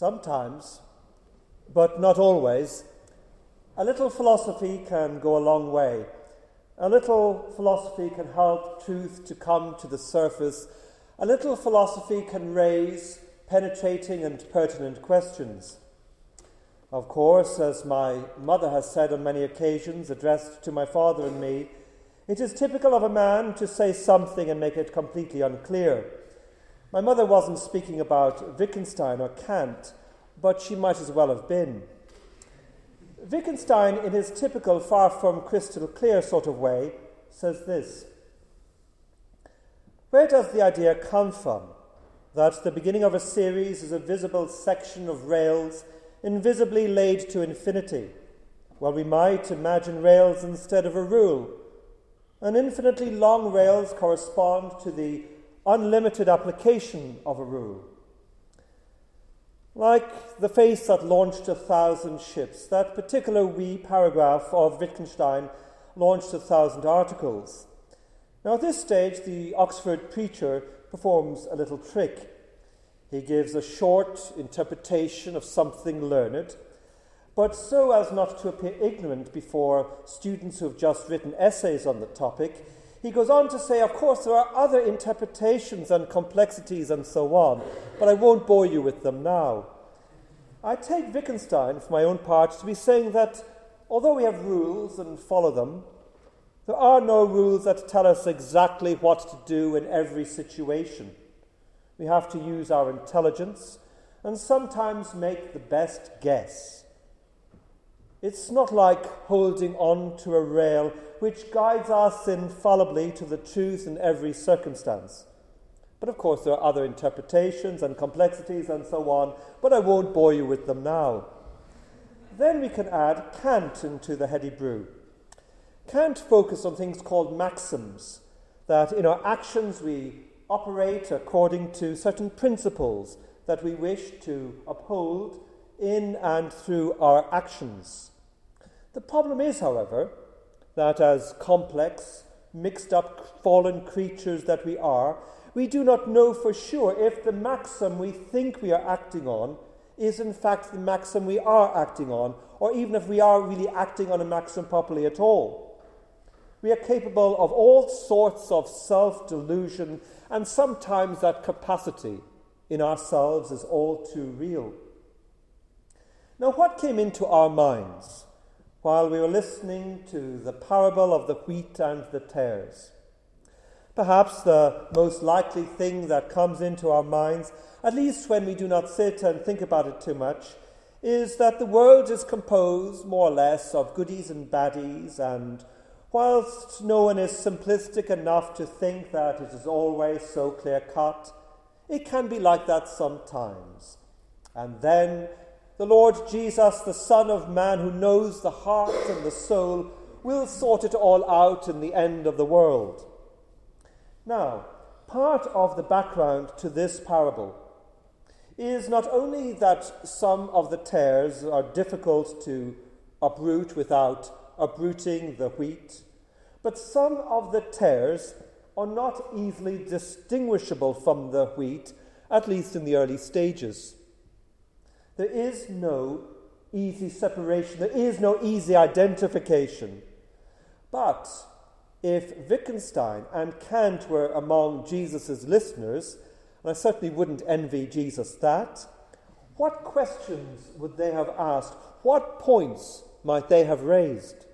Sometimes, but not always, a little philosophy can go a long way. A little philosophy can help truth to come to the surface. A little philosophy can raise penetrating and pertinent questions. Of course, as my mother has said on many occasions, addressed to my father and me, it is typical of a man to say something and make it completely unclear. My mother wasn't speaking about Wittgenstein or Kant, but she might as well have been. Wittgenstein, in his typical far from crystal clear sort of way, says this Where does the idea come from that the beginning of a series is a visible section of rails invisibly laid to infinity? Well, we might imagine rails instead of a rule. And infinitely long rails correspond to the unlimited application of a rule. Like the face that launched a thousand ships, that particular wee paragraph of Wittgenstein launched a thousand articles. Now, at this stage, the Oxford preacher performs a little trick. He gives a short interpretation of something learned, but so as not to appear ignorant before students who have just written essays on the topic, he goes on to say, of course, there are other interpretations and complexities and so on, but I won't bore you with them now. I take Wittgenstein, for my own part, to be saying that although we have rules and follow them, there are no rules that tell us exactly what to do in every situation. We have to use our intelligence and sometimes make the best guess. It's not like holding on to a rail which guides us infallibly to the truth in every circumstance. But of course, there are other interpretations and complexities and so on, but I won't bore you with them now. Then we can add Kant into the heady brew. Kant focused on things called maxims, that in our actions we operate according to certain principles that we wish to uphold in and through our actions. The problem is, however, that as complex, mixed up, fallen creatures that we are, we do not know for sure if the maxim we think we are acting on is in fact the maxim we are acting on, or even if we are really acting on a maxim properly at all. We are capable of all sorts of self delusion, and sometimes that capacity in ourselves is all too real. Now, what came into our minds while we were listening to the parable of the wheat and the tares? Perhaps the most likely thing that comes into our minds, at least when we do not sit and think about it too much, is that the world is composed more or less of goodies and baddies, and whilst no one is simplistic enough to think that it is always so clear cut, it can be like that sometimes. And then the Lord Jesus, the Son of Man, who knows the heart and the soul, will sort it all out in the end of the world. Now, part of the background to this parable is not only that some of the tares are difficult to uproot without uprooting the wheat, but some of the tares are not easily distinguishable from the wheat, at least in the early stages. There is no easy separation, there is no easy identification. But if Wittgenstein and Kant were among Jesus' listeners, and I certainly wouldn't envy Jesus that, what questions would they have asked? What points might they have raised?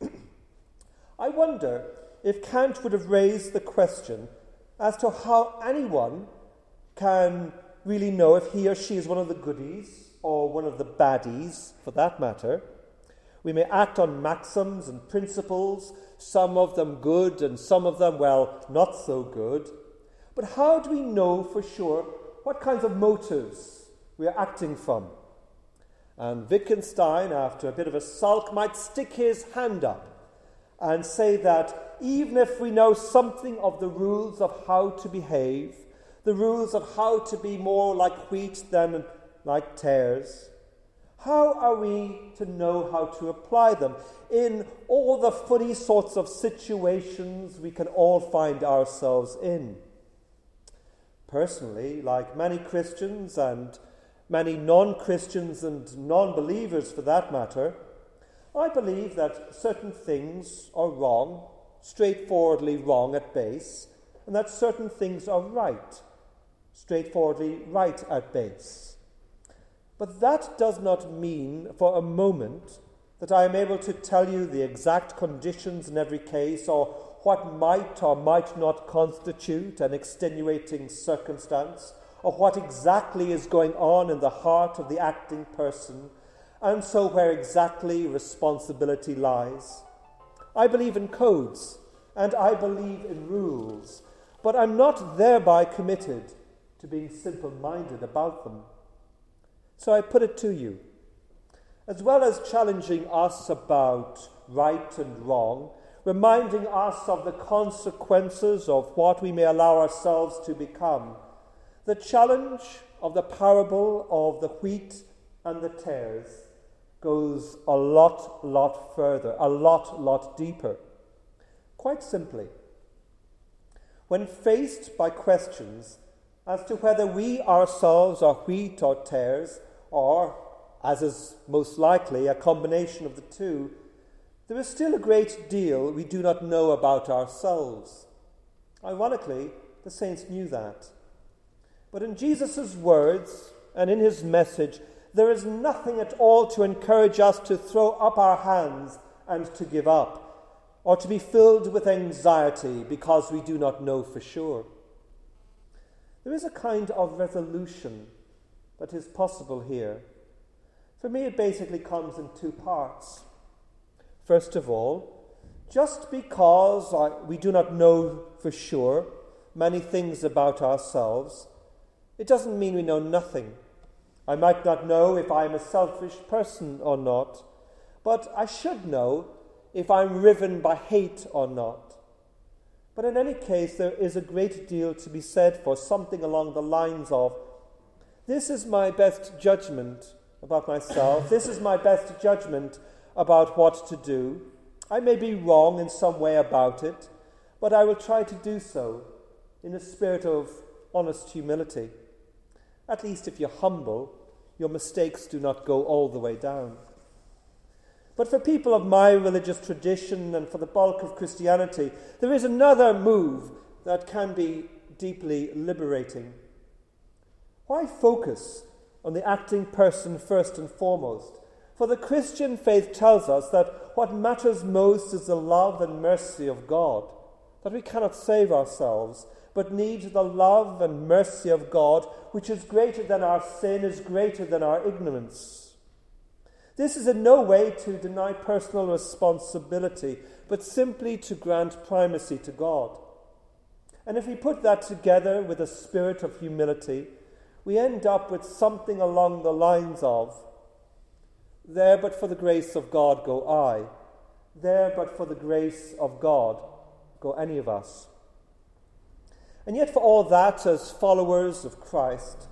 I wonder if Kant would have raised the question as to how anyone can really know if he or she is one of the goodies or one of the baddies, for that matter. We may act on maxims and principles some of them good and some of them, well, not so good. But how do we know for sure what kinds of motives we are acting from? And Wittgenstein, after a bit of a sulk, might stick his hand up and say that even if we know something of the rules of how to behave, the rules of how to be more like wheat than like tares, how are we to know how to apply them? In all the funny sorts of situations we can all find ourselves in? Personally, like many Christians and many non Christians and non believers for that matter, I believe that certain things are wrong, straightforwardly wrong at base, and that certain things are right, straightforwardly right at base. But that does not mean for a moment that I am able to tell you the exact conditions in every case or what might or might not constitute an extenuating circumstance or what exactly is going on in the heart of the acting person, and so where exactly responsibility lies. I believe in codes and I believe in rules, but I'm not thereby committed to being simple minded about them. So I put it to you. As well as challenging us about right and wrong, reminding us of the consequences of what we may allow ourselves to become, the challenge of the parable of the wheat and the tares goes a lot, lot further, a lot, lot deeper. Quite simply, when faced by questions as to whether we ourselves are wheat or tares, or, as is most likely, a combination of the two, there is still a great deal we do not know about ourselves. Ironically, the saints knew that. But in Jesus' words and in his message, there is nothing at all to encourage us to throw up our hands and to give up, or to be filled with anxiety because we do not know for sure. There is a kind of resolution that is possible here. For me, it basically comes in two parts. First of all, just because we do not know for sure many things about ourselves, it doesn't mean we know nothing. I might not know if I'm a selfish person or not, but I should know if I'm riven by hate or not. But in any case, there is a great deal to be said for something along the lines of this is my best judgment about myself, this is my best judgment about what to do. I may be wrong in some way about it, but I will try to do so in a spirit of honest humility. At least if you're humble, your mistakes do not go all the way down. But for people of my religious tradition and for the bulk of Christianity, there is another move that can be deeply liberating. Why focus on the acting person first and foremost? For the Christian faith tells us that what matters most is the love and mercy of God, that we cannot save ourselves, but need the love and mercy of God, which is greater than our sin, is greater than our ignorance. This is in no way to deny personal responsibility, but simply to grant primacy to God. And if we put that together with a spirit of humility, we end up with something along the lines of There but for the grace of God go I, there but for the grace of God go any of us. And yet, for all that, as followers of Christ,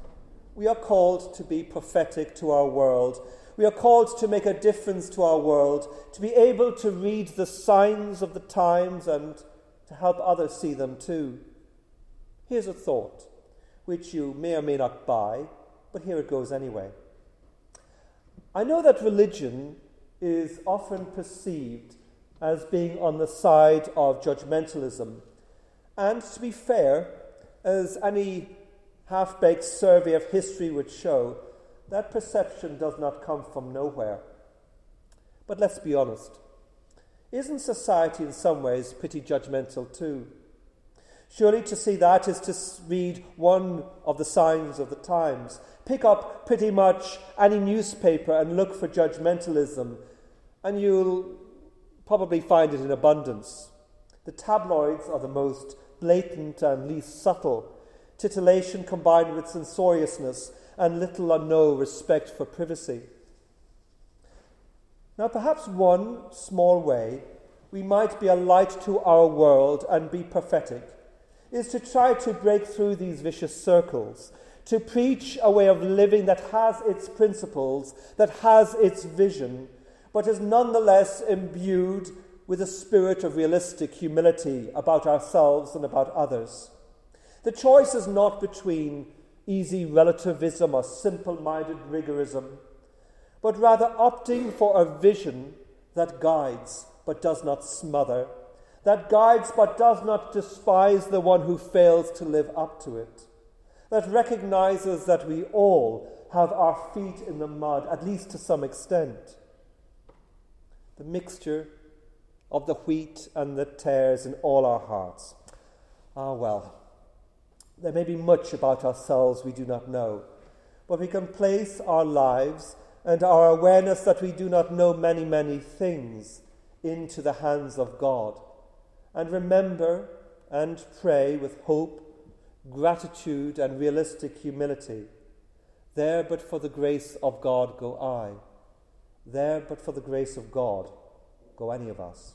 we are called to be prophetic to our world. We are called to make a difference to our world, to be able to read the signs of the times and to help others see them too. Here's a thought, which you may or may not buy, but here it goes anyway. I know that religion is often perceived as being on the side of judgmentalism and to be fair, as any half baked survey of history would show, that perception does not come from nowhere. But let's be honest. Isn't society in some ways pretty judgmental too? Surely to see that is to read one of the signs of the times. Pick up pretty much any newspaper and look for judgmentalism, and you'll probably find it in abundance. The tabloids are the most blatant and least subtle, titillation combined with censoriousness and little or no respect for privacy. Now, perhaps one small way we might be a light to our world and be prophetic is to try to break through these vicious circles, to preach a way of living that has its principles, that has its vision, but is nonetheless imbued with a spirit of realistic humility about ourselves and about others. The choice is not between easy relativism or simple minded rigorism, but rather opting for a vision that guides but does not smother, that guides but does not despise the one who fails to live up to it, that recognizes that we all have our feet in the mud, at least to some extent. The mixture of the wheat and the tares in all our hearts. Ah, well, there may be much about ourselves we do not know, but we can place our lives and our awareness that we do not know many, many things into the hands of God and remember and pray with hope, gratitude, and realistic humility. There but for the grace of God go I. There but for the grace of God go any of us.